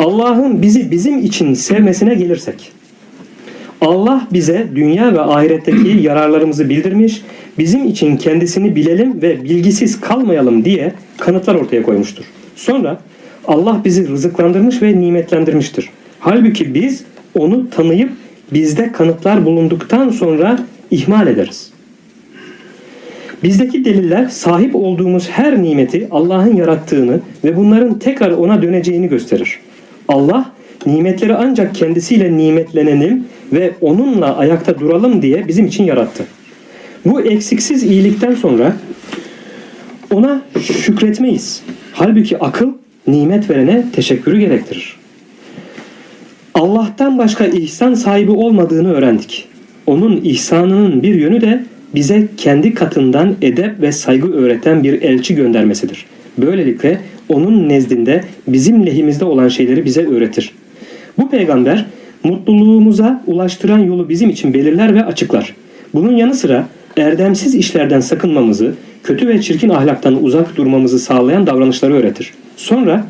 Allah'ın bizi bizim için sevmesine gelirsek. Allah bize dünya ve ahiretteki yararlarımızı bildirmiş, bizim için kendisini bilelim ve bilgisiz kalmayalım diye kanıtlar ortaya koymuştur. Sonra Allah bizi rızıklandırmış ve nimetlendirmiştir. Halbuki biz onu tanıyıp bizde kanıtlar bulunduktan sonra ihmal ederiz. Bizdeki deliller sahip olduğumuz her nimeti Allah'ın yarattığını ve bunların tekrar ona döneceğini gösterir. Allah nimetleri ancak kendisiyle nimetlenelim ve onunla ayakta duralım diye bizim için yarattı. Bu eksiksiz iyilikten sonra ona şükretmeyiz. Halbuki akıl nimet verene teşekkürü gerektirir. Allah'tan başka ihsan sahibi olmadığını öğrendik. Onun ihsanının bir yönü de bize kendi katından edep ve saygı öğreten bir elçi göndermesidir. Böylelikle onun nezdinde bizim lehimizde olan şeyleri bize öğretir. Bu peygamber mutluluğumuza ulaştıran yolu bizim için belirler ve açıklar. Bunun yanı sıra erdemsiz işlerden sakınmamızı, kötü ve çirkin ahlaktan uzak durmamızı sağlayan davranışları öğretir. Sonra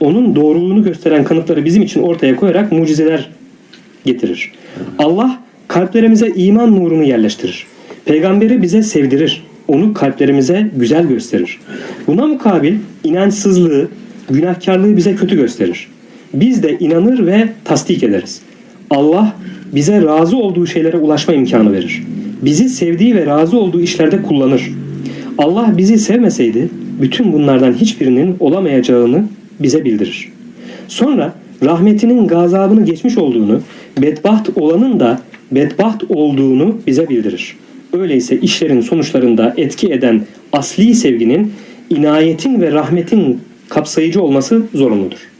onun doğruluğunu gösteren kanıtları bizim için ortaya koyarak mucizeler getirir. Allah kalplerimize iman nurunu yerleştirir. Peygamberi bize sevdirir. Onu kalplerimize güzel gösterir. Buna mukabil inançsızlığı, günahkarlığı bize kötü gösterir. Biz de inanır ve tasdik ederiz. Allah bize razı olduğu şeylere ulaşma imkanı verir. Bizi sevdiği ve razı olduğu işlerde kullanır. Allah bizi sevmeseydi bütün bunlardan hiçbirinin olamayacağını bize bildirir. Sonra rahmetinin gazabını geçmiş olduğunu, bedbaht olanın da bedbaht olduğunu bize bildirir. Öyleyse işlerin sonuçlarında etki eden asli sevginin inayetin ve rahmetin kapsayıcı olması zorunludur.